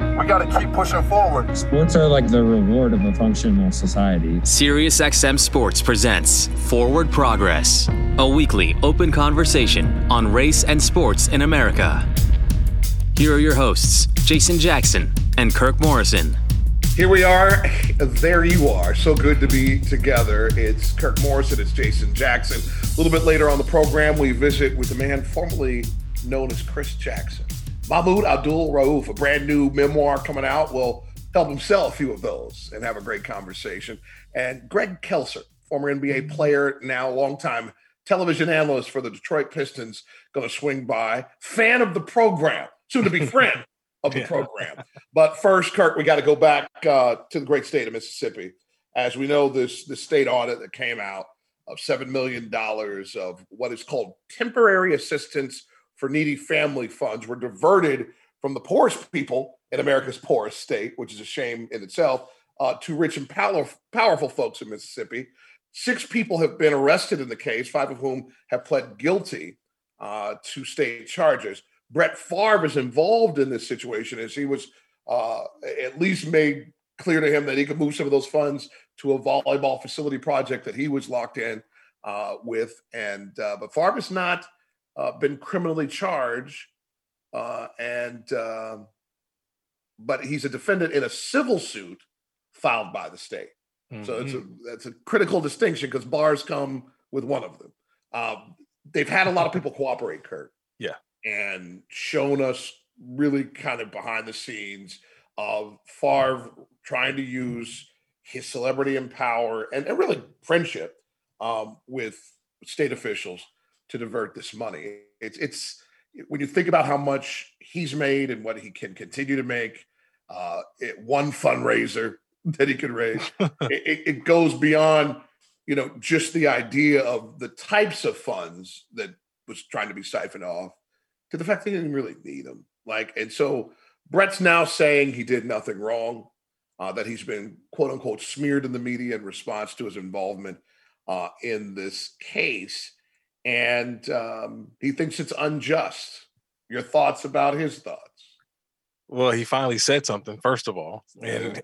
We got to keep pushing forward. Sports are like the reward of a functional society. SiriusXM Sports presents Forward Progress, a weekly open conversation on race and sports in America. Here are your hosts, Jason Jackson and Kirk Morrison. Here we are. There you are. So good to be together. It's Kirk Morrison. It's Jason Jackson. A little bit later on the program, we visit with the man formerly known as Chris Jackson. Mahmoud Abdul Rauf, a brand new memoir coming out, will help him sell a few of those and have a great conversation. And Greg Kelser, former NBA player, now longtime television analyst for the Detroit Pistons, going to swing by. Fan of the program, soon to be friend of the program. But first, Kirk, we got to go back uh, to the great state of Mississippi. As we know, this the state audit that came out of seven million dollars of what is called temporary assistance for needy family funds were diverted from the poorest people in America's poorest state, which is a shame in itself, uh, to rich and power, powerful folks in Mississippi. Six people have been arrested in the case, five of whom have pled guilty uh, to state charges. Brett Favre is involved in this situation as he was uh, at least made clear to him that he could move some of those funds to a volleyball facility project that he was locked in uh, with. And uh, but Favre is not uh, been criminally charged, uh, and uh, but he's a defendant in a civil suit filed by the state. Mm-hmm. So it's a mm-hmm. that's a critical distinction because bars come with one of them. Um, they've had a lot of people cooperate, Kirk. Yeah, and shown us really kind of behind the scenes of Favre trying to use his celebrity and power and, and really friendship um, with state officials to divert this money. It's it's when you think about how much he's made and what he can continue to make, uh, it, one fundraiser that he could raise, it, it, goes beyond you know just the idea of the types of funds that was trying to be siphoned off to the fact that he didn't really need them. Like, and so Brett's now saying he did nothing wrong, uh, that he's been quote unquote smeared in the media in response to his involvement uh, in this case and um, he thinks it's unjust. Your thoughts about his thoughts? Well, he finally said something. First of all, and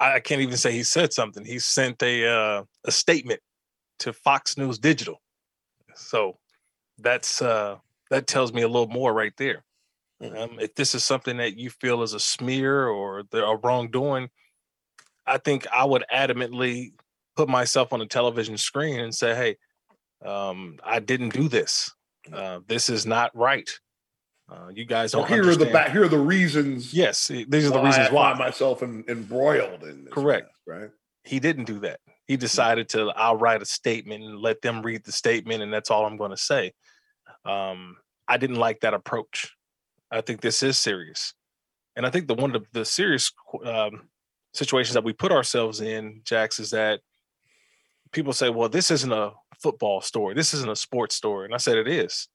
I can't even say he said something. He sent a uh, a statement to Fox News Digital. So that's uh, that tells me a little more right there. Mm. Um, if this is something that you feel is a smear or a wrongdoing, I think I would adamantly put myself on a television screen and say, "Hey, um, I didn't do this. Uh, this is not right. Uh, you guys don't. Well, here understand. are the back. Here are the reasons. Yes, these are the reasons I why I myself in, embroiled in this. Correct. Mess, right. He didn't do that. He mm. decided to. I'll write a statement and let them read the statement, and that's all I'm going to say. Um, I didn't like that approach. I think this is serious, and I think the one of the serious um, situations that we put ourselves in, Jax, is that people say, "Well, this isn't a football story. This isn't a sports story. And I said it is.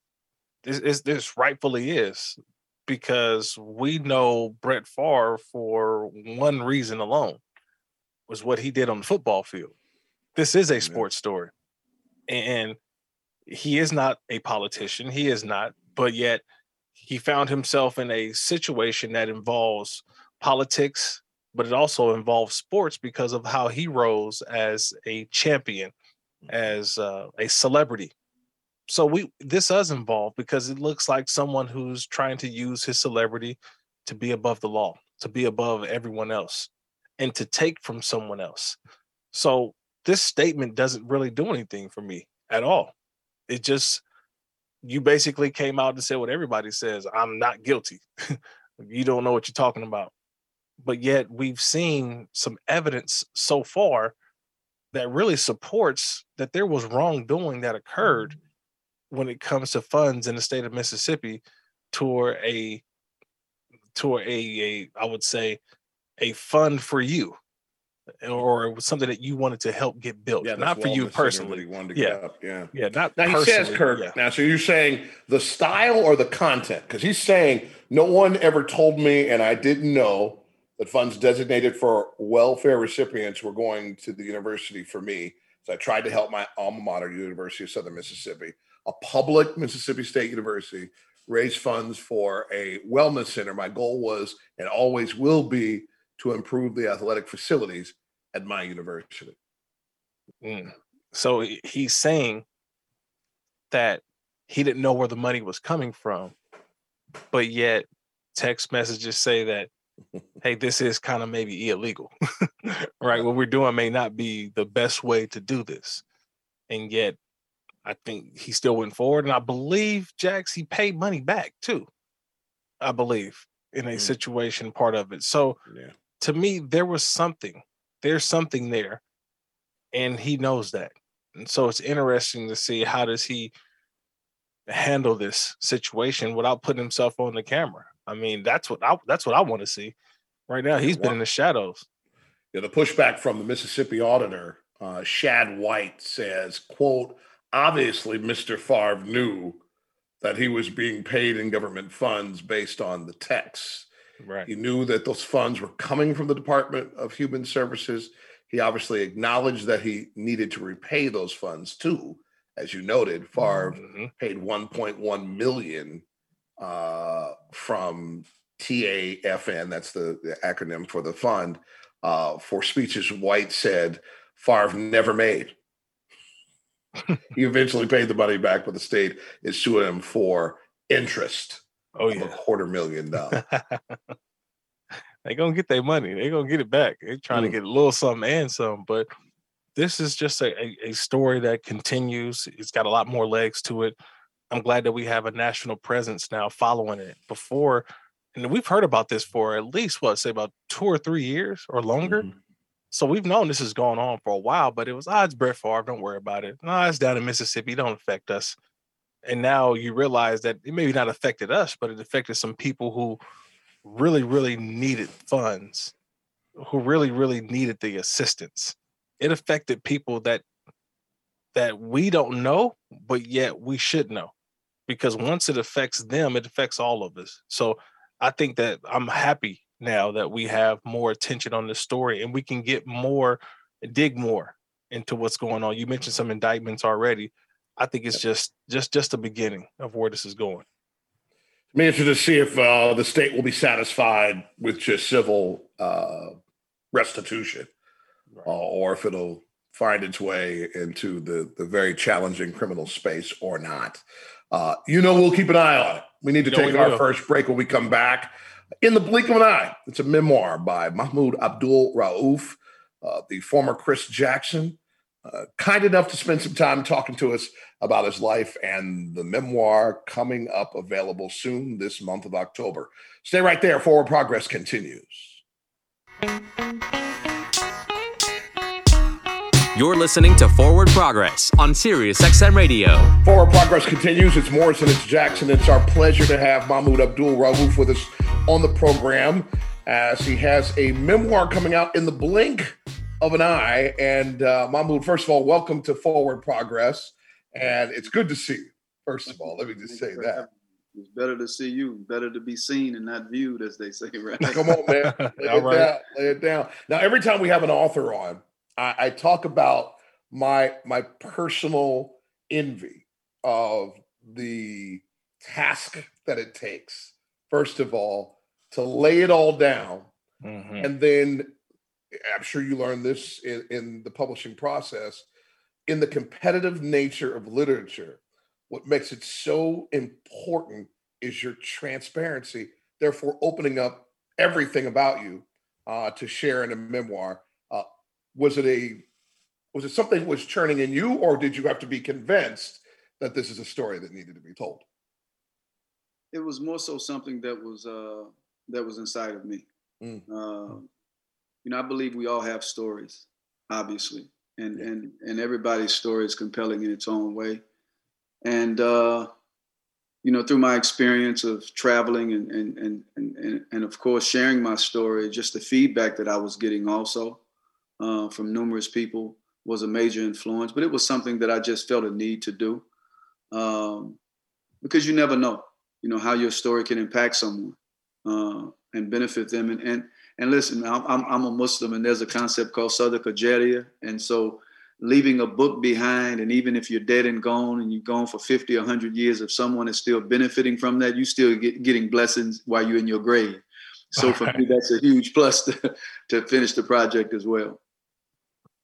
This is this rightfully is because we know Brett Favre for one reason alone was what he did on the football field. This is a sports story. And he is not a politician. He is not, but yet he found himself in a situation that involves politics, but it also involves sports because of how he rose as a champion as uh, a celebrity. So we this does involve because it looks like someone who's trying to use his celebrity to be above the law, to be above everyone else, and to take from someone else. So this statement doesn't really do anything for me at all. It just you basically came out and said what everybody says, I'm not guilty. you don't know what you're talking about. But yet we've seen some evidence so far that really supports that there was wrongdoing that occurred mm-hmm. when it comes to funds in the state of Mississippi toward a toward a, a I would say a fund for you. or something that you wanted to help get built, Yeah, not for you wellness center that personally. he wanted to Yeah. get up, Yeah. Yeah, not Now he says, Kirk. yeah. Now, so you're saying the style or the content? Because he's saying no one ever told me, and I didn't know that funds designated for welfare recipients were going to the university for me. So I tried to help my alma mater, University of Southern Mississippi, a public Mississippi State University, raise funds for a wellness center. My goal was and always will be to improve the athletic facilities at my university. Mm. So he's saying that he didn't know where the money was coming from, but yet text messages say that, hey, this is kind of maybe illegal, right? What we're doing may not be the best way to do this. And yet, I think he still went forward. And I believe, Jax, he paid money back too. I believe in a Mm. situation part of it. So Yeah. to me, there was something. There's something there, and he knows that. And so it's interesting to see how does he handle this situation without putting himself on the camera. I mean, that's what I that's what I want to see. Right now, he's been in the shadows. Yeah, the pushback from the Mississippi auditor, uh, Shad White, says, quote, obviously Mr. Favre knew that he was being paid in government funds based on the text. Right. He knew that those funds were coming from the Department of Human Services. He obviously acknowledged that he needed to repay those funds too. As you noted, Favre Mhm. paid 1.1 million uh, from TANF, that's the, the acronym for the fund, uh, for speeches White said Favre never made. he eventually paid the money back, but the state is suing him for interest Oh of a quarter million dollars. they gonna get their money. They gonna get it back. They're trying Mm. to get a little something and some, but this is just a, a, a story that continues. It's got a lot more legs to it. I'm glad that we have a national presence now following it. Before, and we've heard about this for at least what say about two or three years or longer. Mhm. So we've known this is going on for a while, but it was ah, it's Brett Favre. Don't worry about it. No, it's down in Mississippi. Don't affect us. And now you realize that it maybe not affected us, but it affected some people who really, really needed funds, who really, really needed the assistance. It affected people that that we don't know, but yet we should know. Because once it affects them, it affects all of us. So I think that I'm happy now that we have more attention on this story and we can get more, dig more into what's going on. You mentioned some indictments already. I think it's just just just the beginning of where this is going. I'm interested to see if uh, the state will be satisfied with just civil uh, restitution, uh, or if it'll find its way into the the very challenging criminal space or not. Uh, you know, we'll keep an eye on it. We need to You know take our first break when we come back. In the blink of an eye, it's a memoir by Mahmoud Abdul Rauf, uh, the former Chris Jackson, uh, kind enough to spend some time talking to us about his life and the memoir coming up available soon this month of October. Stay right there. Forward Progress continues. You're listening to Forward Progress on Sirius XM Radio. Forward Progress continues. It's Morrison, it's Jackson. It's our pleasure to have Mahmoud Abdul Rauf with us on the program as he has a memoir coming out in the blink of an eye. And uh, Mahmoud, first of all, welcome to Forward Progress. And it's good to see you. First of all, let me just say that. It's better to see you, better to be seen and not viewed, as they say, right? Come on, man. Lay it right. down. Lay it down. Now, every time we have an author on, I, I talk about my my personal envy of the task that it takes. First of all, to lay it all down, Mhm. and then I'm sure you learned this in, in the publishing process. In the competitive nature of literature, what makes it so important is your transparency, therefore, opening up everything about you uh, to share in a memoir. Was it a was it something that was churning in you, or did you have to be convinced that this is a story that needed to be told? It was more so something that was uh, that was inside of me. Mm. Uh, you know, I believe we all have stories, obviously, and Yeah. and and everybody's story is compelling in its own way. And uh, you know, through my experience of traveling and and and and and, and of course sharing my story, just the feedback that I was getting also uh, from numerous people was a major influence, but it was something that I just felt a need to do um, because you never know, you know, how your story can impact someone uh, and benefit them. And, and and listen, I'm, I'm a Muslim, and there's a concept called Sadaqah Jariyah, and so leaving a book behind, and even if you're dead and gone, and you've gone for 50 or 100 years, if someone is still benefiting from that, you still get getting blessings while you're in your grave. So for me, that's a huge plus to, to finish the project as well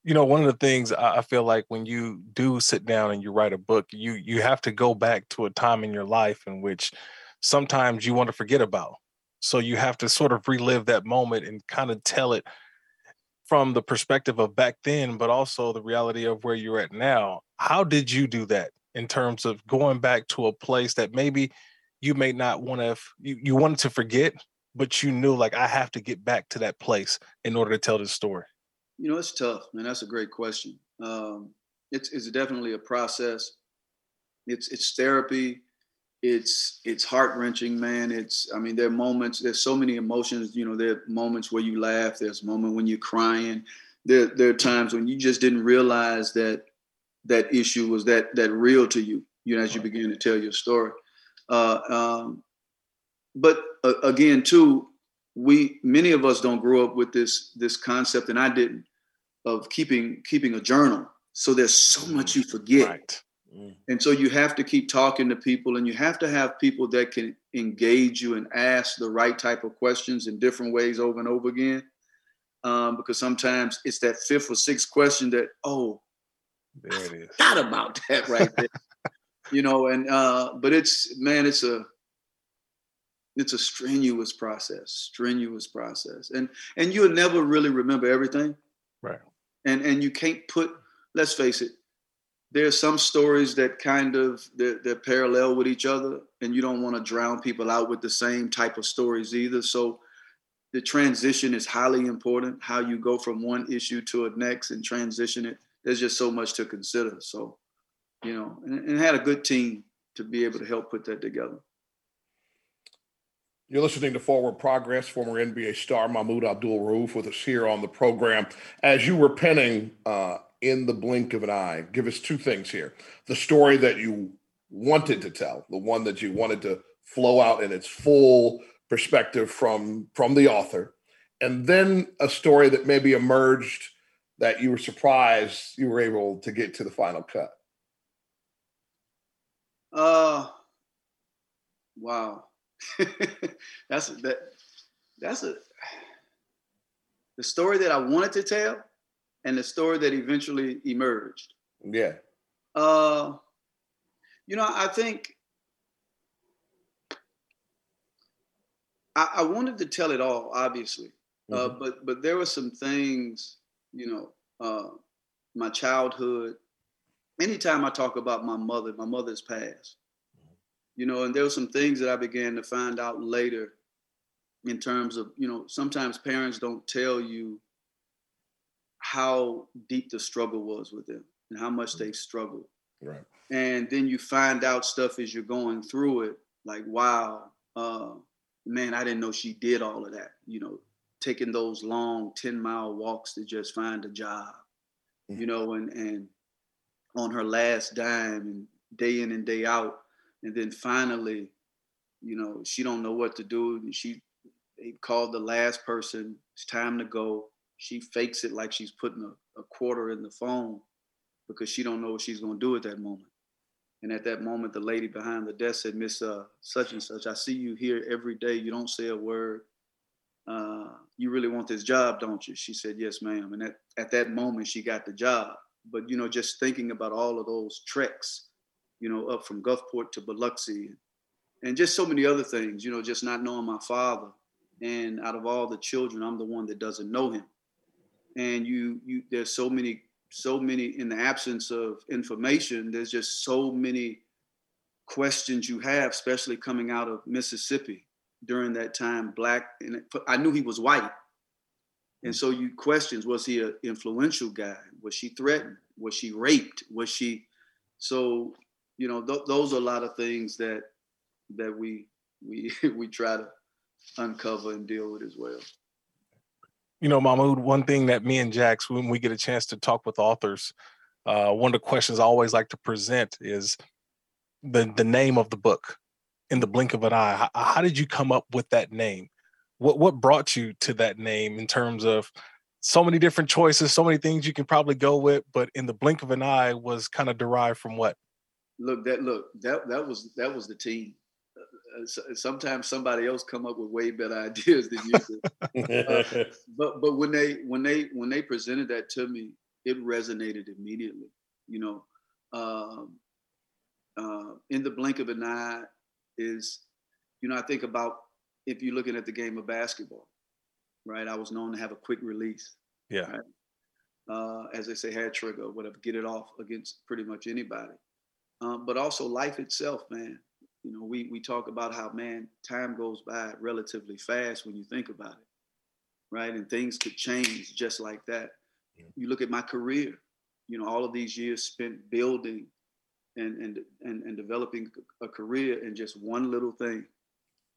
you know one of the things i feel like when you do sit down and you write a book you you have to go back to a time in your life in which sometimes you want to forget about. So you have to sort of relive that moment and kind of tell it from the perspective of back then but also the reality of where you're at now. How did you do that in terms of going back to a place that maybe you may not want to you, you wanted to forget but you knew like i have to get back to that place in order to tell this story you know, it's tough, man. That's a great question. Um, it's it's definitely a process. It's it's therapy. It's it's heart wrenching, man. It's I mean, there are moments. There's so many emotions. You know, there are moments where you laugh. There's a moment when you're crying. There there are times when you just didn't realize that that issue was that that real to you. You know, as you begin to tell your story. Uh, um, but uh, again, too, we many of us don't grow up with this this concept, and I didn't, of keeping keeping a journal. So there's so much you forget. Right. Mm. And so you have to keep talking to people and you have to have people that can engage you and ask the right type of questions in different ways over and over again. Um, because sometimes it's that fifth or sixth question that, oh, there it is. I forgot about that right there. you know, and uh, but it's man, it's a it's a strenuous process strenuous process. And and you'll never really remember everything. Right. And and you can't put let's face it there are some stories that kind of they're, they're parallel with each other and you don't want to drown people out with the same type of stories either. So the transition is highly important how you go from one issue to a next and transition it. There's just so much to consider so you know and, and had a good team to be able to help put that together you're listening to Forward Progress, former NBA star Mahmoud Abdul Rauf with us here on the program. As you were penning uh, in the blink of an eye, give us two things here. The story that you wanted to tell, the one that you wanted to flow out in its full perspective from from the author, and then a story that maybe emerged that you were surprised you were able to get to the final cut. Uh wow. that's that that's a the story that I wanted to tell and the story that eventually emerged. Yeah. Uh you know, I think I, I wanted to tell it all, obviously. Uh, mm-hmm. Uh, but but there were some things, you know, uh, my childhood. Anytime I talk about my mother, my mother's past you know, and there were some things that I began to find out later in terms of, you know, sometimes parents don't tell you how deep the struggle was with them and how much they struggled. Right. And then you find out stuff as you're going through it, like, wow, uh, man, I didn't know she did all of that, you know, taking those long 10 mile walks to just find a job, mm-hmm. you know, and, and on her last dime and day in and day out, and then finally, you know, she don't know what to do. She they called the last person. It's time to go. She fakes it like she's putting a, a quarter in the phone because she don't know what she's gonna do at that moment. And at that moment, the lady behind the desk said, "Miss uh, such and such, I see you here every day. You don't say a word. Uh, you really want this job, don't you?" She said, "Yes, ma'am." And at, at that moment, she got the job. But you know, just thinking about all of those treks you know, up from Gulfport to Biloxi, and just so many other things, you know, just not knowing my father. And out of all the children, I'm the one that doesn't know him. And you, you, there's so many, so many in the absence of information. There's just so many questions you have, especially coming out of Mississippi during that time. Black, and I knew he was white, and so you questions: Was he an influential guy? Was she threatened? Was she raped? Was she? So you know, th- those are a lot of things that that we we we try to uncover and deal with as well. You know, Mahmoud, one thing that me and Jax, when we get a chance to talk with authors, uh, one of the questions I always like to present is the the name of the book in the blink of an eye. How, how, did you come up with that name? What what brought you to that name in terms of so many different choices, so many things you can probably go with, but in the blink of an eye was kind of derived from what? Look, that look that that was that was the team. Uh, uh sometimes somebody else come up with way better ideas than you did. uh, but but when they when they when they presented that to me, it resonated immediately. You know, um, uh, in the blink of an eye is, you know, I think about if you're looking at the game of basketball, right? I was known to have a quick release. Yeah. Right? Uh, as they say, hair trigger, whatever, get it off against pretty much anybody. Um, but also life itself, man. You know, we we talk about how man time goes by relatively fast when you think about it, right? And things could change just like that. Yeah. You look at my career, you know, all of these years spent building and and and, and developing a career in just one little thing.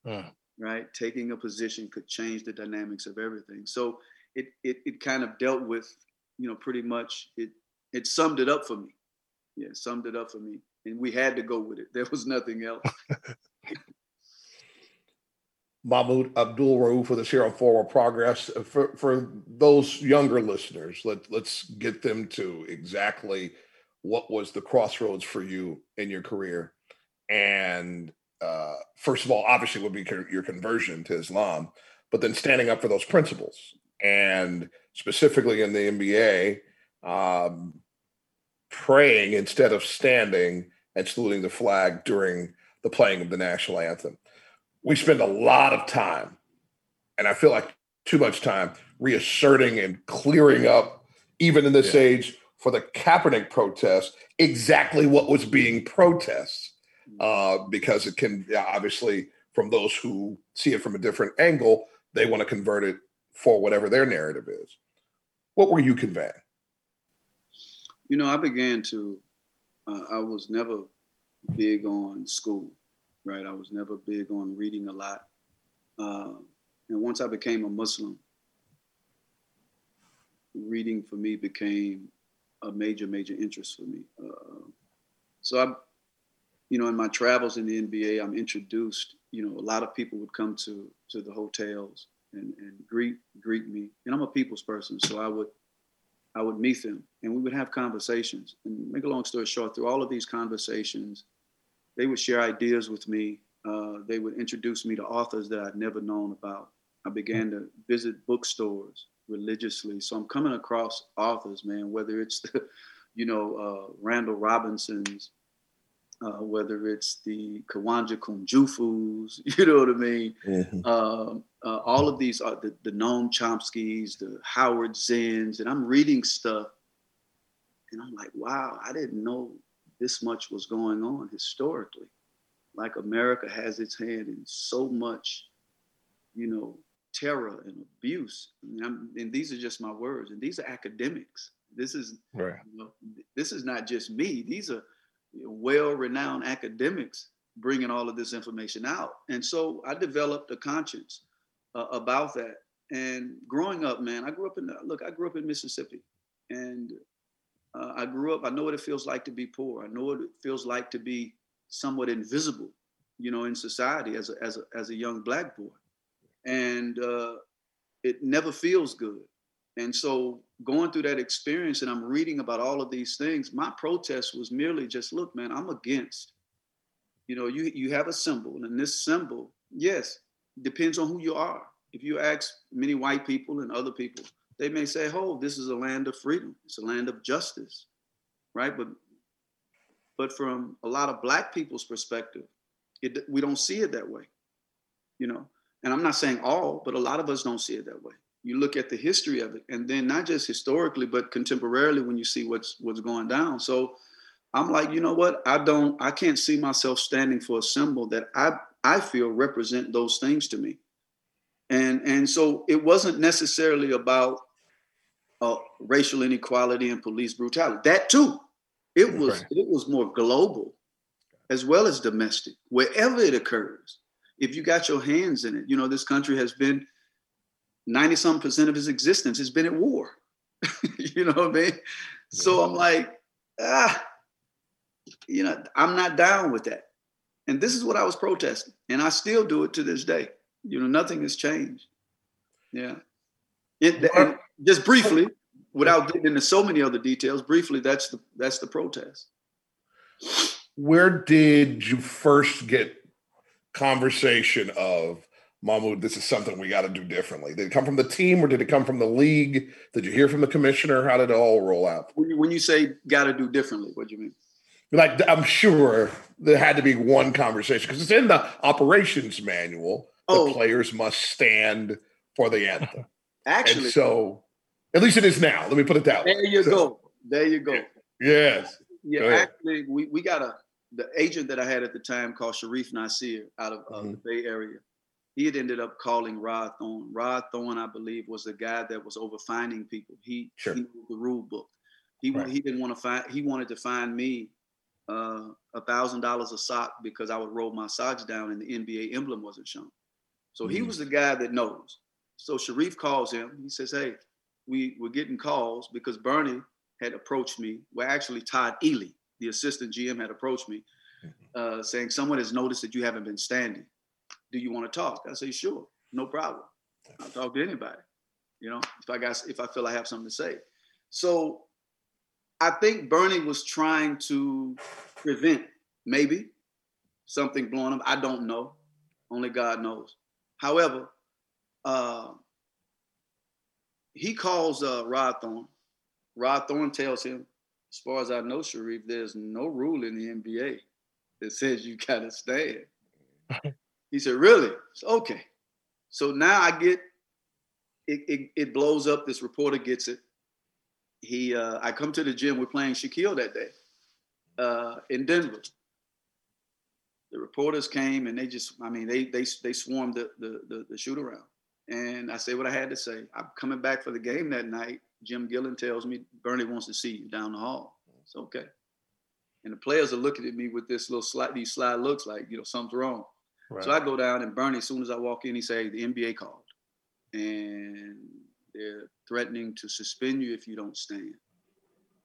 Uh. Right, taking a position could change the dynamics of everything. So it it it kind of dealt with, you know, pretty much it it summed it up for me. Yeah, summed it up for me, and we had to go with it. There was nothing else. Mahmoud Abdul Rauf for the Sierra Forward Progress. For for those younger listeners, let let's get them to exactly what was the crossroads for you in your career and uh, first of all obviously would be your conversion to islam but then standing up for those principles and specifically in the nba um, praying instead of standing and saluting the flag during the playing of the national anthem we spend a lot of time and i feel like too much time reasserting and clearing up even in this yeah. age for the Kaepernick protest exactly what was being protested, uh, because it can obviously, from those who see it from a different angle, they want to convert it for whatever their narrative is. What were you conveying? You know, I began to, uh, I was never big on school, right? I was never big on reading a lot. Uh, and once I became a Muslim, reading for me became a major, major interest for me. Uh, so I, you know, in my travels in the NBA, I'm introduced. You know, a lot of people would come to to the hotels and and greet greet me, and I'm a people's person, so I would I would meet them, and we would have conversations. And make a long story short, through all of these conversations, they would share ideas with me. Uh, they would introduce me to authors that I'd never known about. I began to visit bookstores religiously. So I'm coming across authors, man, whether it's the, you know, uh, Randall Robinson's, uh, whether it's the Jawanza Kunjufus, you know what I mean? Mm-hmm. Uh, uh, all of these are the, the Noam Chomsky's, the Howard Zinns, and I'm reading stuff and I'm like, wow, I didn't know this much was going on historically. Like America has its hand in so much, you know, terror and abuse. I mean, and these are just my words, and these are academics. This is right. you know, this is not just me. These are well-renowned academics bringing all of this information out. And so I developed a conscience uh, about that. And growing up, man, I grew up in look. I grew up in Mississippi, and uh, I grew up. I know what it feels like to be poor. I know what it feels like to be somewhat invisible, you know, in society as a as a as a young black boy and uh, it never feels good. And so going through that experience and I'm reading about all of these things, my protest was merely just, look, man, I'm against. You know, you you have a symbol, and this symbol, yes, depends on who you are. If you ask many white people and other people, they may say, "Oh, this is a land of freedom. It's a land of justice," right? But but from a lot of black people's perspective, it, we don't see it that way. You know, and I'm not saying all, but a lot of us don't see it that way. You look at the history of it, and then not just historically, but contemporarily when you see what's what's going down. So I'm like, you know what? I don't, I can't see myself standing for a symbol that I I feel represent those things to me. And and so it wasn't necessarily about uh, racial inequality and police brutality. That too, it was right. it was more global as well as domestic, wherever it occurs if you got your hands in it. You know, this country has been 90 some percent of his existence has been at war. you know what I mean? So I'm like, ah, you know, I'm not down with that. And this is what I was protesting. And I still do it to this day. You know, nothing has changed. Yeah. It, just briefly, without getting into so many other details, briefly, that's the that's the protest. Where did you first get conversation of Mahmoud, this is something we got to do differently? Did it come from the team or did it come from the league? Did you hear from the commissioner? How did it all roll out? When you, when you say got to do differently, what do you mean? Like, I'm sure there had to be one conversation because it's in the operations manual. Oh. The players must stand for the anthem. Actually, and so at least it is now. Let me put it that way. There you so, go. There you go. Yes. Yeah, actually, we, we got a the agent that I had at the time called Sharif Nasir out of uh, mm-hmm. the Bay Area he had ended up calling Rod Thorn. Rod Thorn, I believe, was the guy that was over finding people. He, sure. he knew the rule book. He right. he didn't want to find. He wanted to find me uh, a thousand dollars a sock because I would roll my socks down and the NBA emblem wasn't shown. So mm-hmm. he was the guy that knows. So Sharif calls him. He says, "Hey, we were getting calls because Bernie had approached me. Well, actually, Todd Ely, the assistant GM, had approached me, mm-hmm. uh, saying someone has noticed that you haven't been standing." Do you want to talk? I say, sure, no problem. I'll talk to anybody. You know, if I got if I feel I have something to say. So I think Bernie was trying to prevent maybe something blowing up. I don't know. Only God knows. However, uh, he calls uh, Rod Thorn. Rod Thorn tells him, as far as I know, Sharif, there's no rule in the NBA that says you gotta stand. He said, Really? okay. So now I get it, it, it, blows up. This reporter gets it. He uh, I come to the gym, we're playing Shaquille that day uh, in Denver. The reporters came and they just, I mean, they they they swarmed the the, the, the shoot around. And I say what I had to say. I'm coming back for the game that night. Jim Gillen tells me Bernie wants to see you down the hall. It's okay. And the players are looking at me with this little slight, these sly looks like, you know, something's wrong. Right. So I go down and Bernie, as soon as I walk in, he say the NBA called, and they're threatening to suspend you if you don't stand.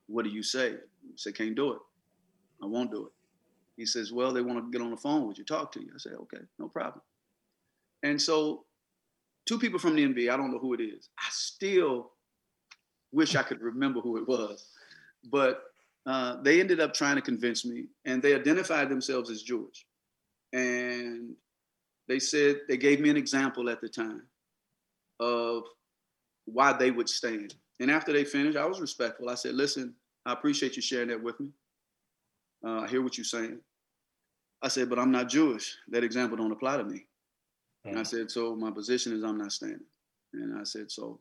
What do you say? I say, can't do it. I won't do it. He says, well, they want to get on the phone with you, talk to you. I say, okay, no problem. And so two people from the NBA, I don't know who it is. I still wish I could remember who it was, but uh, they ended up trying to convince me, and they identified themselves as Jewish. And they said, they gave me an example at the time of why they would stand. And after they finished, I was respectful. I said, listen, I appreciate you sharing that with me. Uh, I hear what you're saying. I said, but I'm not Jewish. That example don't apply to me. Mm-hmm. And I said, so my position is I'm not standing. And I said, so,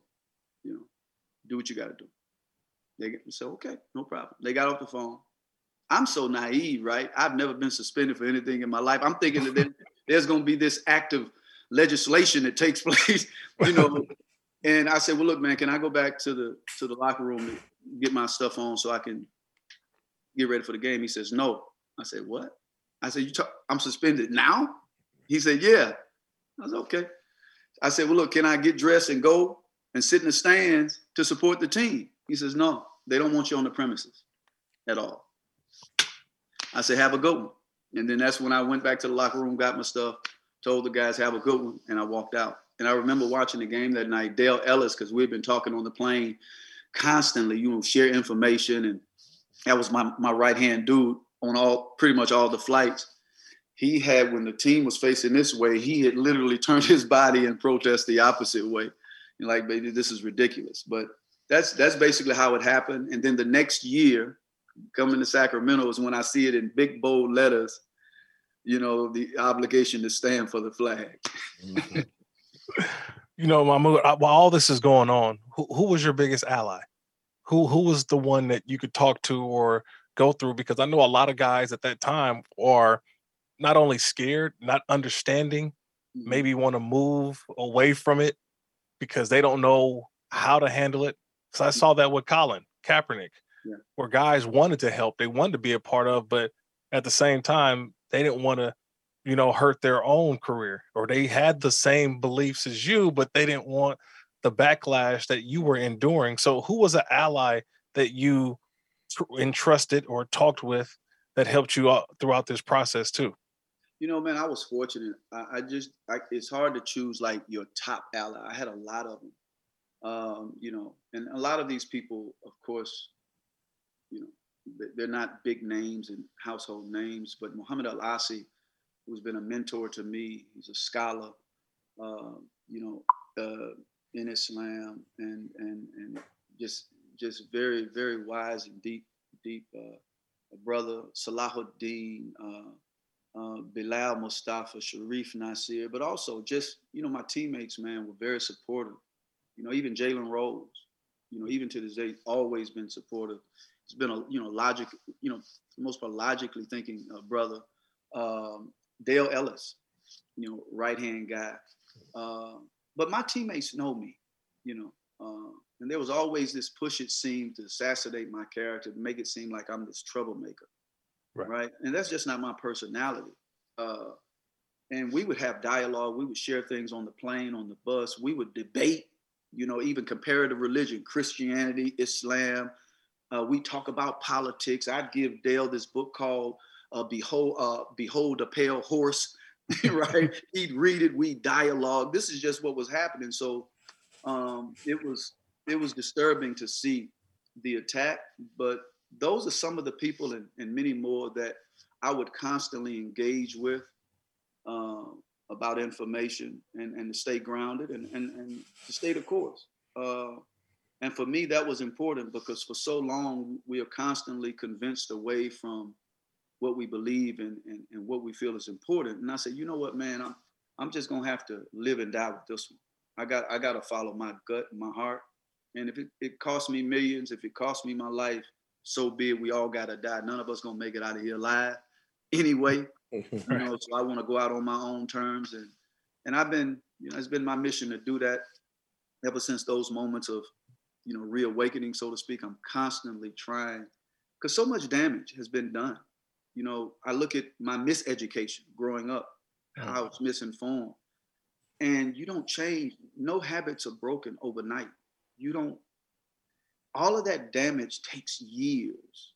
you know, do what you got to do. They said, okay, no problem. They got off the phone. I'm so naive, right? I've never been suspended for anything in my life. I'm thinking that there's going to be this active legislation that takes place, you know. and I said, "Well, look, man, can I go back to the to the locker room to get my stuff on so I can get ready for the game?" He says, "No." I said, "What?" I said, "You talk, I'm suspended now?" He said, "Yeah." I was okay. I said, "Well, look, can I get dressed and go and sit in the stands to support the team?" He says, "No, they don't want you on the premises at all." I said, have a good one. And then that's when I went back to the locker room, got my stuff, told the guys, have a good one, and I walked out. And I remember watching the game that night, Dale Ellis, because we'd been talking on the plane constantly, you know, share information. And that was my, my right hand dude on all pretty much all the flights. He had, when the team was facing this way, he had literally turned his body and protest the opposite way. You're like, baby, this is ridiculous. But that's that's basically how it happened. And then the next year, coming to Sacramento is when I see it in big bold letters, you know, the obligation to stand for the flag. Mm-hmm. you know, Mahmoud, while all this is going on, who, who was your biggest ally? Who who was the one that you could talk to or go through? Because I know a lot of guys at that time are not only scared, not understanding, mm-hmm. maybe want to move away from it because they don't know how to handle it. So I mm-hmm. saw that with Colin Kaepernick yeah. where guys wanted to help, they wanted to be a part of, but at the same time, they didn't want to, you know, hurt their own career, or they had the same beliefs as you, but they didn't want the backlash that you were enduring. So, who was an ally that you entrusted or talked with that helped you out throughout this process too? You know, man, I was fortunate. I, I just, I, it's hard to choose like your top ally. I had a lot of them. Um, you know, and a lot of these people, of course, you know, they're not big names and household names, but Muhammad Al Asi, who's been a mentor to me, he's a scholar, uh, you know, uh, in Islam and and and just just very very wise and deep deep uh, brother Salahuddin, uh, uh, Bilal Mustafa, Sharif Nasir, but also just you know my teammates, man, were very supportive. You know, even Jalen Rose, you know, even to this day, always been supportive. It's been a you know logic, you know, most part logically thinking uh, brother. Um, Dale Ellis, you know, right hand guy. Uh, but my teammates know me, you know. Uh, and there was always this push, it seemed, to assassinate my character, to make it seem like I'm this troublemaker. Right. right? And that's just not my personality. Uh, and we would have dialogue. We would share things on the plane, on the bus. We would debate, you know, even comparative religion, Christianity, Islam. Uh, we talk about politics. I'd give Dale this book called uh, "Behold, uh, Behold a Pale Horse," right? He'd read it. We dialogue. This is just what was happening. So um, it was it was disturbing to see the attack, but those are some of the people and, and many more that I would constantly engage with uh, about information and, and to stay grounded and, and, and to stay the course. Uh, and for me, that was important because for so long, we are constantly convinced away from what we believe in and, and what we feel is important. And I said, you know what, man, I'm, I'm just going to have to live and die with this one. I got, I got to follow my gut and my heart. And if it, it costs me millions, if it costs me my life, so be it. We all gotta die. None of us gonna make it out of here alive anyway. you know, so I want to go out on my own terms, and and I've been, you know, it's been my mission to do that ever since those moments of, you know, reawakening, so to speak. I'm constantly trying, because so much damage has been done. You know, I look at my miseducation growing up, how I was misinformed, and you don't change. No habits are broken overnight you don't all of that damage takes years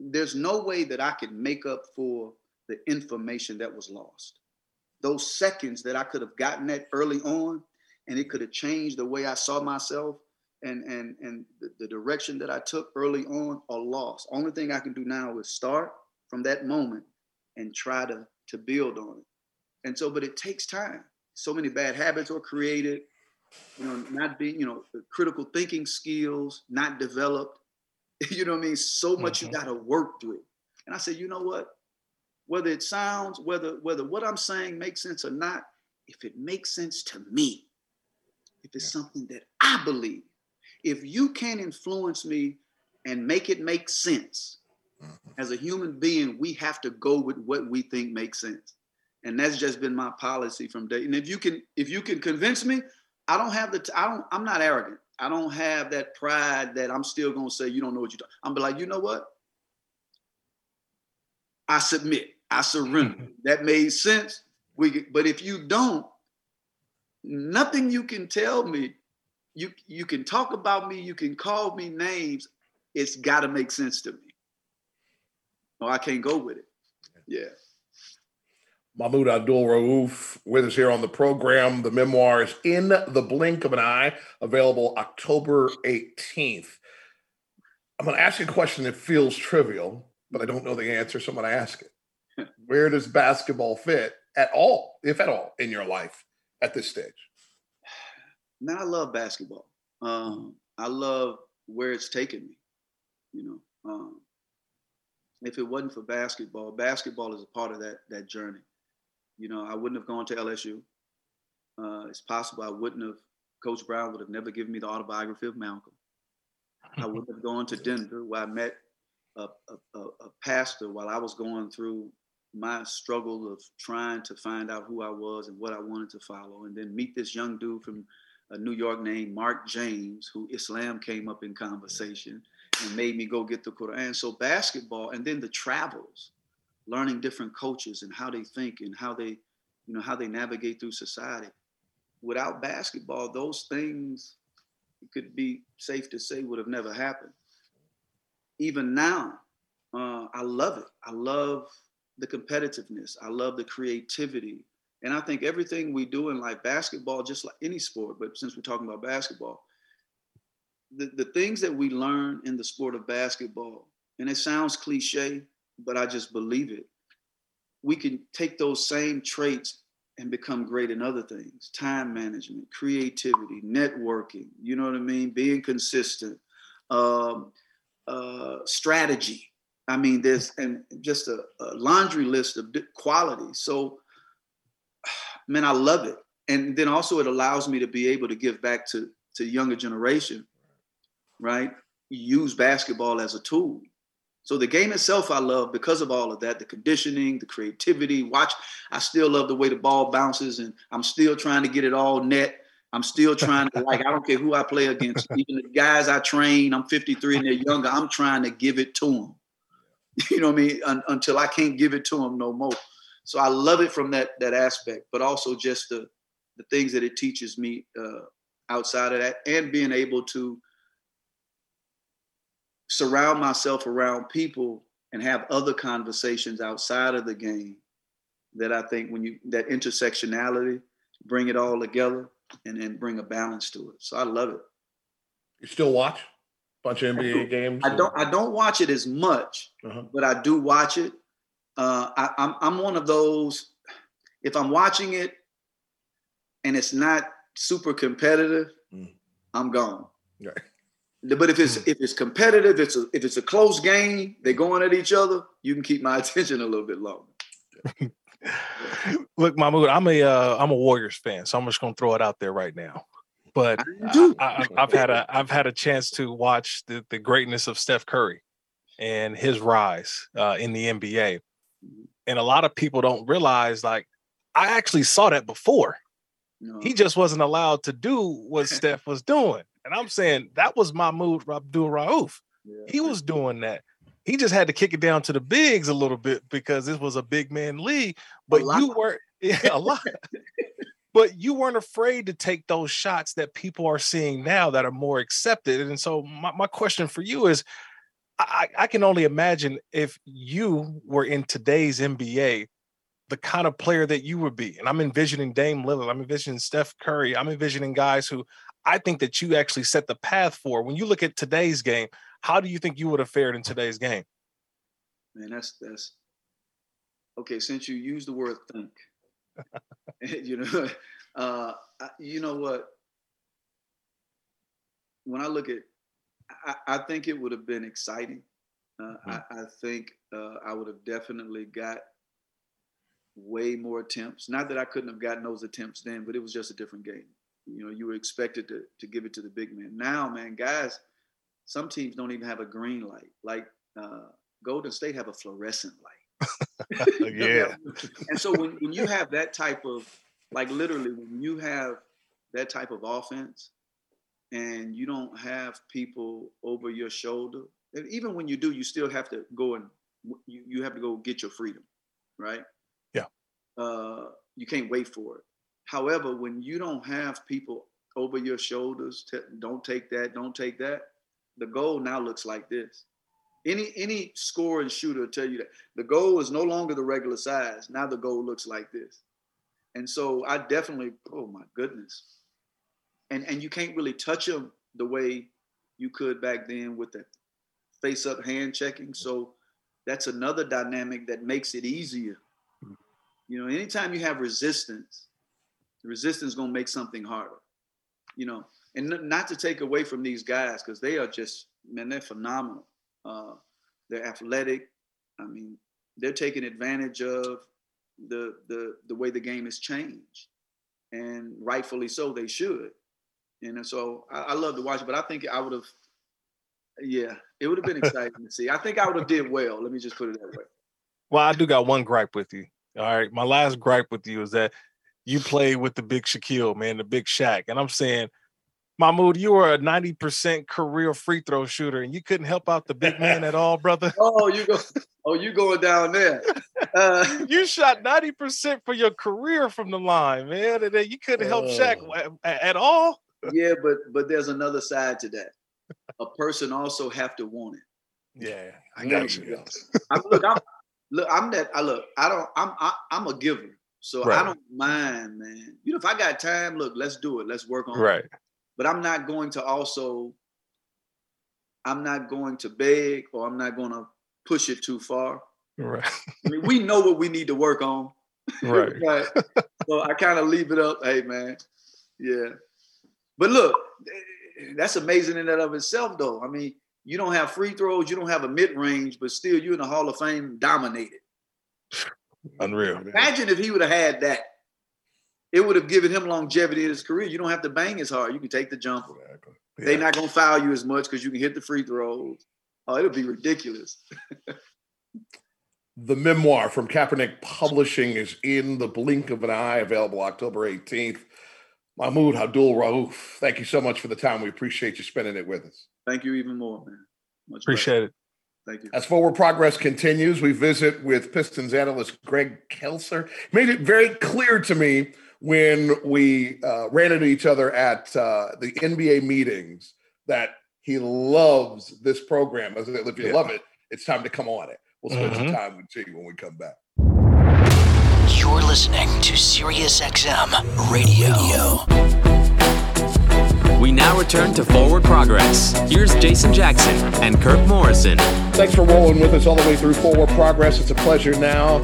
there's no way that i could make up for the information that was lost those seconds that i could have gotten that early on and it could have changed the way i saw myself and and and the, the direction that i took early on are lost only thing i can do now is start from that moment and try to to build on it and so but it takes time so many bad habits are created you know, not being, you know, critical thinking skills not developed. You know what I mean? So much mm-hmm. you got to work through. And I said, you know what? Whether it sounds, whether whether what I'm saying makes sense or not, if it makes sense to me, if it's yeah. something that I believe, if you can influence me and make it make sense, mm-hmm. as a human being, we have to go with what we think makes sense. And that's just been my policy from day. And if you can, if you can convince me, I don't have the, I don't, I'm not arrogant. I don't have that pride that I'm still gonna say you don't know what you're doing. I'm be like, you know what? I submit, I surrender. that made sense. We, but if you don't, nothing you can tell me. You you can talk about me. You can call me names. It's got to make sense to me. No, I can't go with it. Yeah. Mahmoud Abdul Rauf with us here on the program. The memoir is In the Blink of an Eye, available October 18th. I'm going to ask you a question that feels trivial, but I don't know the answer, so I'm going to ask it. Where does basketball fit at all, if at all, in your life at this stage? Man, I love basketball. Um, I love where it's taken me. You know, um, if it wasn't for basketball, basketball is a part of that that journey. You know, I wouldn't have gone to LSU. Uh, it's possible I wouldn't have. Coach Brown would have never given me the autobiography of Malcolm. I wouldn't have gone to Denver where I met a, a, a, pastor while I was going through my struggle of trying to find out who I was and what I wanted to follow, and then meet this young dude from New York named Mark James, who Islam came up in conversation and made me go get the Quran. So basketball, and then the travels learning different cultures and how they think and how they, you know, how they navigate through society. without basketball, those things it could be safe to say would have never happened. Even now, uh, I love it. I love the competitiveness. I love the creativity. And I think everything we do in life, basketball, just like any sport, but since we're talking about basketball, the, the things that we learn in the sport of basketball, and it sounds cliche, but I just believe it. We can take those same traits and become great in other things time management, creativity, networking, you know what I mean? Being consistent, um, uh, strategy. I mean, there's and just a, a laundry list of qualities. So, man, I love it. And then also, it allows me to be able to give back to to younger generation, right? Use basketball as a tool. So the game itself, I love because of all of that, the conditioning, the creativity. Watch, I still love the way the ball bounces, and I'm still trying to get it all net. I'm still trying to like. I don't care who I play against. Even the guys I train, I'm 53 and they're younger. I'm trying to give it to them. You know what I mean? Un- until I can't give it to them no more. So I love it from that that aspect, but also just the the things that it teaches me uh, outside of that, and being able to surround myself around people and have other conversations outside of the game that I think when you that intersectionality, bring it all together and then bring a balance to it. So I love it. You still watch a bunch of NBA games? I don't. I don't watch it as much, uh-huh. but I do watch it. Uh, I, I'm I'm one of those. If I'm watching it and it's not super competitive, mm. I'm gone. Right. But if it's hmm. if it's competitive, it's a, if it's a close game, they're going at each other. You can keep my attention a little bit longer. Look, Mahmoud, I'm a am uh, a Warriors fan, so I'm just gonna throw it out there right now. But I, have had a I've had a chance to watch the, the greatness of Steph Curry and his rise uh, in the NBA, and a lot of people don't realize like I actually saw that before. No. He just wasn't allowed to do what Steph was doing. And I'm saying that was Mahmoud Abdul Rauf. Yeah. He was doing that. He just had to kick it down to the bigs a little bit because this was a big man league. But you were yeah, a lot. but you weren't afraid to take those shots that people are seeing now that are more accepted. And so my, my question for you is I, I can only imagine if you were in today's NBA, the kind of player that you would be. And I'm envisioning Dame Lillard, I'm envisioning Steph Curry, I'm envisioning guys who I think that you actually set the path for. When you look at today's game, how do you think you would have fared in today's game? Man, that's that's okay. Since you use the word think, you know, uh, you know what? When I look at, I, I think it would have been exciting. Uh, mm-hmm. I, I, think uh, I would have definitely got way more attempts. Not that I couldn't have gotten those attempts then, but it was just a different game. You know, you were expected to to give it to the big man. Now, man, guys, some teams don't even have a green light. Like uh, Golden State have a fluorescent light. yeah. and so when, when you have that type of like literally when you have that type of offense and you don't have people over your shoulder, and even when you do, you still have to go and you, you have to go get your freedom, right? Yeah. Uh, you can't wait for it. However, when you don't have people over your shoulders, t- don't take that, don't take that, the goal now looks like this. Any any score and shooter will tell you that the goal is no longer the regular size. Now the goal looks like this. And so I definitely, oh my goodness. And and you can't really touch them the way you could back then with the face up hand checking. So that's another dynamic that makes it easier. Hmm. You know, anytime you have resistance, the resistance is going to make something harder, you know. And not to take away from these guys because they are just man, they're phenomenal. Uh, they're athletic. I mean, they're taking advantage of the the the way the game has changed, and rightfully so. They should. And so I, I love to watch it, but I think I would have. Yeah, it would have been exciting to see. I think I would have did well. Let me just put it that way. Well, I do got one gripe with you. All right, my last gripe with you is that you played with the big Shaquille, man, the big Shaq. And I'm saying, Mahmoud, you were a 90% career free throw shooter and you couldn't help out the big man at all, brother. Oh, you go, oh, you going down there. uh, you shot 90% for your career from the line, man. And then you couldn't help Shaq oh. at all. Yeah, but but there's another side to that. A person also have to want it. Yeah, I got you. I, look, I'm look, I'm that. I look. I don't. I'm. I, am i am a giver, so right. I don't mind, man. You know, if I got time, look, let's do it. Let's work on right. it. But I'm not going to also. I'm not going to beg, or I'm not going to push it too far. Right. I mean, we know what we need to work on. Right. right. So I kind of leave it up. Hey, man. Yeah. But look, that's amazing in and of itself, though. I mean, you don't have free throws, you don't have a mid range, but still you're in the Hall of Fame dominated. Unreal. Imagine if he would have had that. It would have given him longevity in his career. You don't have to bang as hard. You can take the jumper. Exactly. Yeah. They're not gonna foul you as much because you can hit the free throws. Oh, it'll be ridiculous. the memoir from Kaepernick Publishing is in the blink of an eye, available October 18th. Mahmoud Abdul Rauf, thank you so much for the time. We appreciate you spending it with us. Thank you even more, man. Much appreciate better. it. Thank you. As forward progress continues, we visit with Pistons analyst Greg Kelser. Made it very clear to me when we uh, ran into each other at uh, the NBA meetings that he loves this program. If you yeah. love it, it's time to come on it. We'll spend mm-hmm. some time with you when we come back. You're listening to SiriusXM Radio. We now return to Forward Progress. Here's Jason Jackson and Kirk Morrison. Thanks for rolling with us all the way through Forward Progress. It's a pleasure now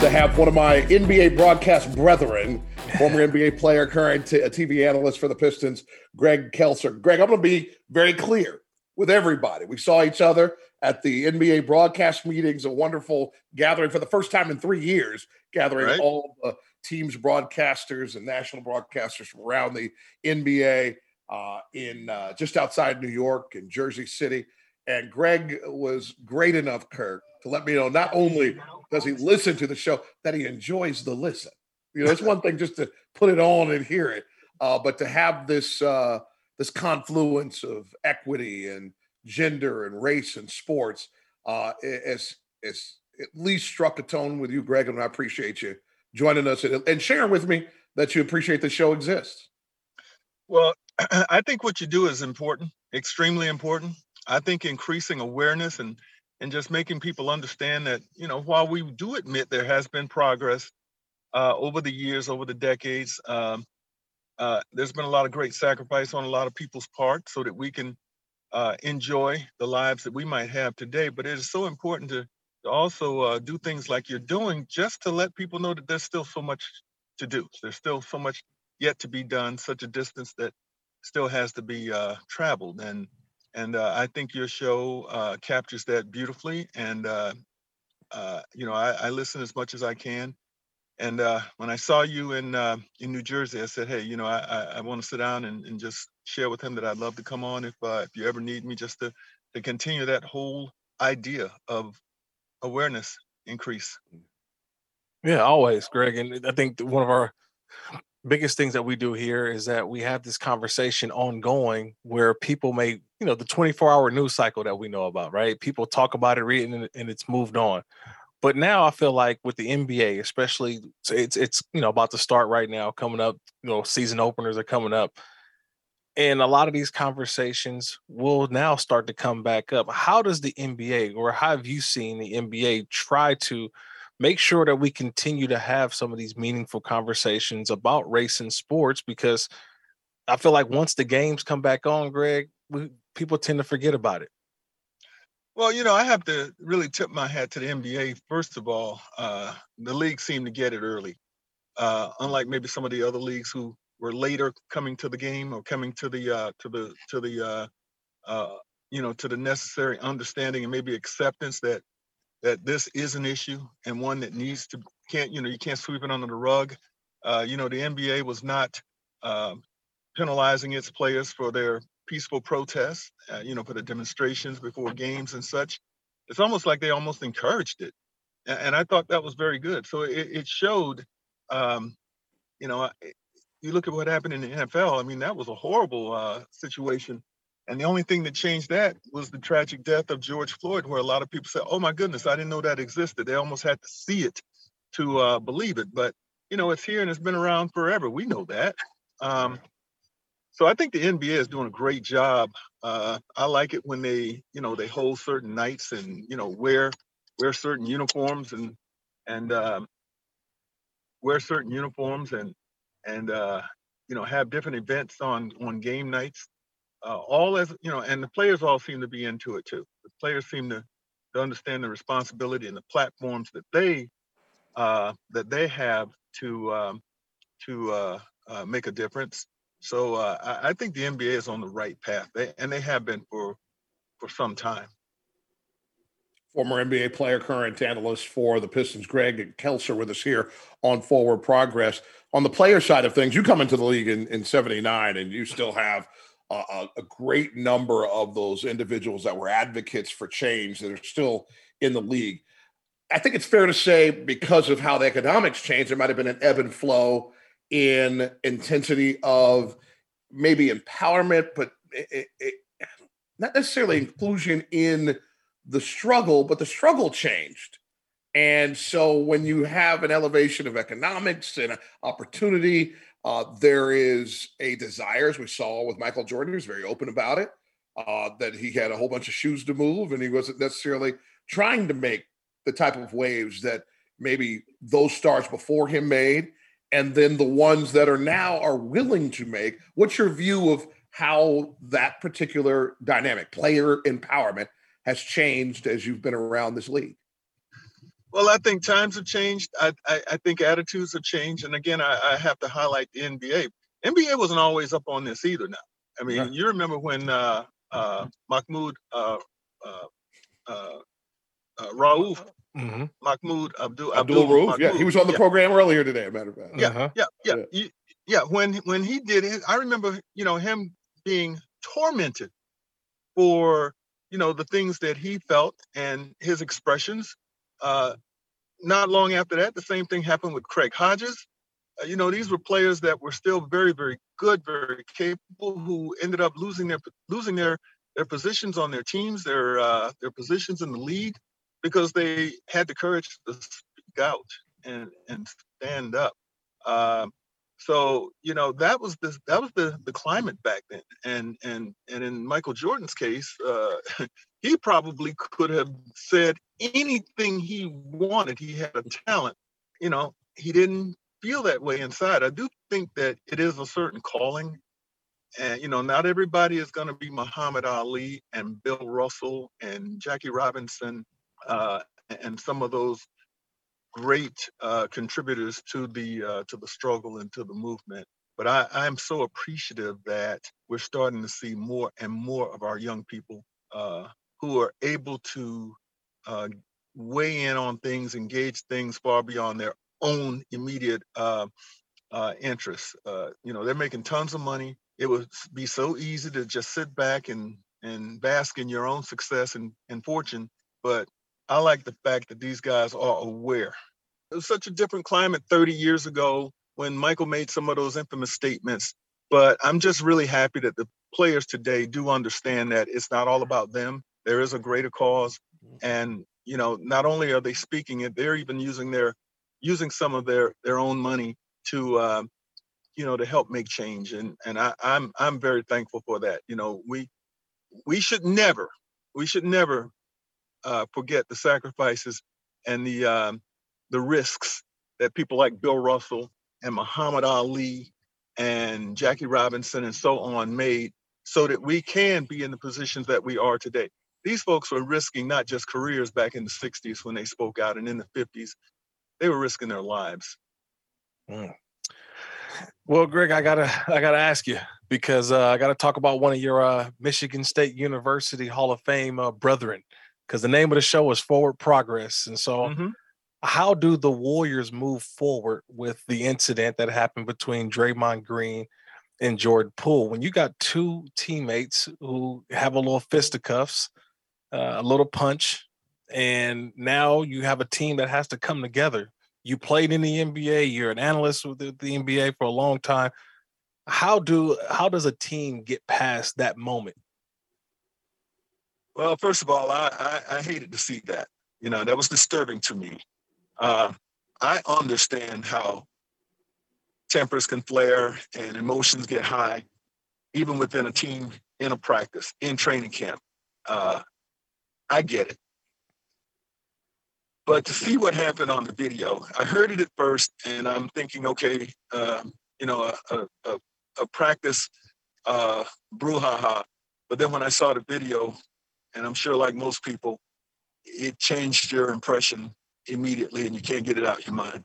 to have one of my NBA broadcast brethren, former NBA player, current t- TV analyst for the Pistons, Greg Kelser. Greg, I'm going to be very clear with everybody. We saw each other at the NBA broadcast meetings, a wonderful gathering for the first time in three years, gathering right. all the teams, broadcasters, and national broadcasters from around the NBA uh, in uh, just outside New York in Jersey City. And Greg was great enough, Kirk, to let me know not only does he listen to the show, that he enjoys the listen. You know, it's one thing just to put it on and hear it, uh, but to have this uh, this confluence of equity and gender and race and sports uh, is at least struck a tone with you, Greg, and I appreciate you joining us and, and sharing with me that you appreciate the show exists. Well, I think what you do is important, extremely important. I think increasing awareness and and just making people understand that you know while we do admit there has been progress uh, over the years, over the decades, um, uh, there's been a lot of great sacrifice on a lot of people's part so that we can uh, enjoy the lives that we might have today. But it is so important to, to also uh, do things like you're doing just to let people know that there's still so much to do. There's still so much yet to be done, such a distance that still has to be uh, traveled. And and uh, I think your show uh, captures that beautifully. And you know, I, I listen as much as I can. And uh, when I saw you in uh, in New Jersey, I said, "Hey, you know, I I, I want to sit down and, and just share with him that I'd love to come on if uh, if you ever need me, just to to continue that whole idea of awareness increase." Yeah, always, Greg. And I think one of our biggest things that we do here is that we have this conversation ongoing where people may, you know, the 24 hour news cycle that we know about, right? People talk about it, read it, and it's moved on. But now I feel like with the NBA, especially it's it's you know about to start right now, coming up. You know, season openers are coming up, and a lot of these conversations will now start to come back up. How does the NBA, or how have you seen the NBA try to make sure that we continue to have some of these meaningful conversations about race and sports? Because I feel like once the games come back on, Greg, we, people tend to forget about it. Well, you know, I have to really tip my hat to the NBA. First of all, uh, the league seemed to get it early, uh, unlike maybe some of the other leagues who were later coming to the game or coming to the uh, to the to the uh, uh, you know to the necessary understanding and maybe acceptance that that this is an issue and one that needs to can't you know you can't sweep it under the rug. Uh, you know, the NBA was not penalizing its players for their peaceful protests, uh, you know, for the demonstrations before games and such. It's almost like they almost encouraged it. And, and I thought that was very good. So it, it showed, um, you know, you look at what happened in the NFL. I mean, that was a horrible uh, situation. And the only thing that changed that was the tragic death of George Floyd, where a lot of people said, "Oh my goodness, I didn't know that existed." They almost had to see it to uh, believe it. But you know, it's here and it's been around forever. We know that. Um, so I think the NBA is doing a great job. Uh, I like it when they, you know, they hold certain nights and you know wear wear certain uniforms and and um, wear certain uniforms and and uh, you know have different events on on game nights. Uh, all as you know, and the players all seem to be into it too. The players seem to, to understand the responsibility and the platforms that they uh, that they have to um, to uh, uh, make a difference. So uh, I, I, think the NBA is on the right path, they, and they have been for for some time. Former NBA player, current analyst for the Pistons, Greg Kelser, with us here on Forward Progress. On the player side of things, you come into the league in, in 79 and you still have a, a great number of those individuals that were advocates for change that are still in the league. I think it's fair to say because of how the economics changed, there might have been an ebb and flow in intensity of maybe empowerment, but it, it, not necessarily inclusion in the struggle, but the struggle changed. And so when you have an elevation of economics and opportunity, uh, there is a desire, as we saw with Michael Jordan, he was very open about it, uh, that he had a whole bunch of shoes to move and he wasn't necessarily trying to make the type of waves that maybe those stars before him made and then the ones that are now are willing to make what's your view of how that particular dynamic player empowerment has changed as you've been around this league? Well i think times have changed. I, I, I think attitudes have changed. And again I, I, have to highlight the nba nba wasn't always up on this either now. I mean right. you remember when uh, uh, mahmoud uh, uh, uh uh, Rauf, mm-hmm. Mahmoud Abdul Abdul, Abdul Rauf. Yeah, he was on the yeah. program earlier today. A matter of fact. Yeah, uh-huh. yeah, yeah, yeah, yeah. When when he did it, I remember you know him being tormented for you know the things that he felt and his expressions. Uh, not long after that, the same thing happened with Craig Hodges. Uh, you know, these were players that were still very, very good, very capable, who ended up losing their losing their their positions on their teams, their uh, their positions in the league because they had the courage to speak out and and stand up. Um, so you know that was the that was the the climate back then, and and and in Michael Jordan's case, uh, he probably could have said anything he wanted. He had a talent, you know. He didn't feel that way inside. I do think that it is a certain calling and you know not everybody is going to be muhammad ali and bill russell and jackie robinson uh, and some of those great uh, contributors to the uh, to the struggle and to the movement. But I, I'm so appreciative that we're starting to see more and more of our young people uh, who are able to uh, weigh in on things, engage things far beyond their own immediate uh, interests. you know, they're making tons of money. It would be so easy to just sit back and and bask in your own success and, and fortune, but I like the fact that these guys are aware. It was such a different climate 30 years ago when Michael made some of those infamous statements. But I'm just really happy that the players today do understand that it's not all about them. There is a greater cause. And, you know, not only are they speaking it, they're even using their using some of their their own money to uh, you know to help make change and and I, I'm I'm very thankful for that. You know, we we should never we should never uh, forget the sacrifices and the um, the risks that people like Bill Russell and Muhammad Ali and Jackie Robinson and so on made so that we can be in the positions that we are today. These folks were risking not just careers back in the 60s when they spoke out and in the 50s, they were risking their lives. Mm. Well, Greg, I gotta I gotta ask you because uh, I gotta talk about one of your uh, Michigan State University Hall of Fame uh, brethren because the name of the show is Forward Progress. And so, mm-hmm. how do the Warriors move forward with the incident that happened between Draymond Green and Jordan Poole? When you got two teammates who have a little fisticuffs, uh, a little punch, and now you have a team that has to come together. You played in the NBA. You're an analyst with the, the NBA for a long time. How do how does a team get past that moment Well, first of all, I, I, I hated to see that. You know, that was disturbing to me. Uh, I understand how tempers can flare and emotions get high, even within a team in a practice, in training camp. Uh, I get it. But to see what happened on the video, I heard it at first, and I'm thinking, okay, uh, you know, a, a, a practice uh, brouhaha. But then when I saw the video, and I'm sure like most people, it changed your impression immediately, and you can't get it out of your mind.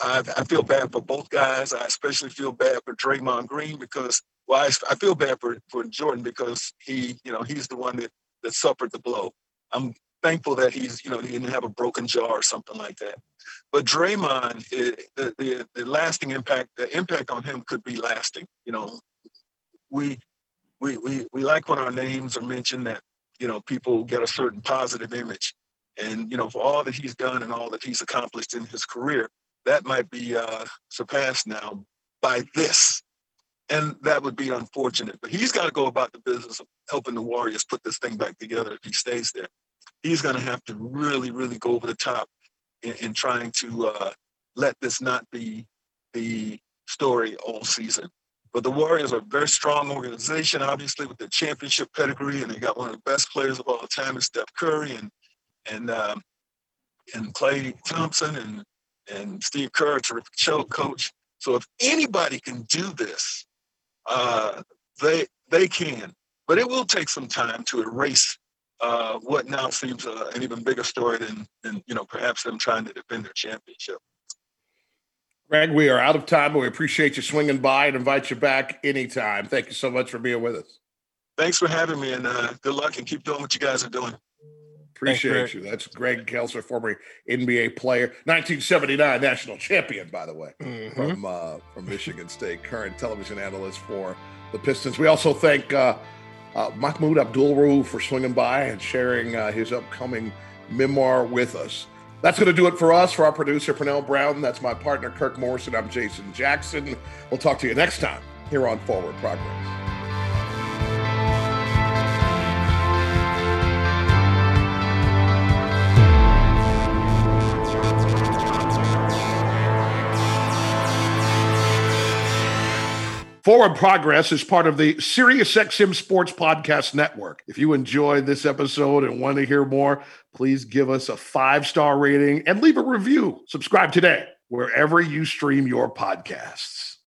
I, I feel bad for both guys. I especially feel bad for Draymond Green because, well, I, I feel bad for, for Jordan because he, you know, he's the one that, that suffered the blow. I'm thankful that he's, you know, he didn't have a broken jaw or something like that. But Draymond, it, the, the, the lasting impact, the impact on him could be lasting. You know, we, we, we, we like when our names are mentioned that, you know, people get a certain positive image. And, you know, for all that he's done and all that he's accomplished in his career, that might be uh, surpassed now by this. And that would be unfortunate. But he's got to go about the business of helping the Warriors put this thing back together if he stays there. He's going to have to really, really go over the top in, in trying to uh, let this not be the story all season. But the Warriors are a very strong organization, obviously, with their championship pedigree, and they got one of the best players of all time in Steph Curry and and um, and Klay Thompson and and Steve Kerr, terrific show coach. So if anybody can do this, uh, they they can. But it will take some time to erase uh, what now seems uh, an even bigger story than, than you know perhaps them trying to defend their championship. Greg, we are out of time, but we appreciate you swinging by and invite you back anytime. Thank you so much for being with us. Thanks for having me, and uh, good luck and keep doing what you guys are doing. Appreciate Thanks, you. That's Greg Kelser, former NBA player, 1979 national champion, by the way, mm-hmm. from uh, from Michigan State, current television analyst for the Pistons. We also thank uh, uh, Mahmoud Abdul for swinging by and sharing uh, his upcoming memoir with us. That's going to do it for us, for our producer, Pernell Brown. That's my partner, Kirk Morrison. I'm Jason Jackson. We'll talk to you next time here on Forward Progress. Forward Progress is part of the SiriusXM Sports Podcast Network. If you enjoyed this episode and want to hear more, please give us a five star rating and leave a review. Subscribe today wherever you stream your podcasts.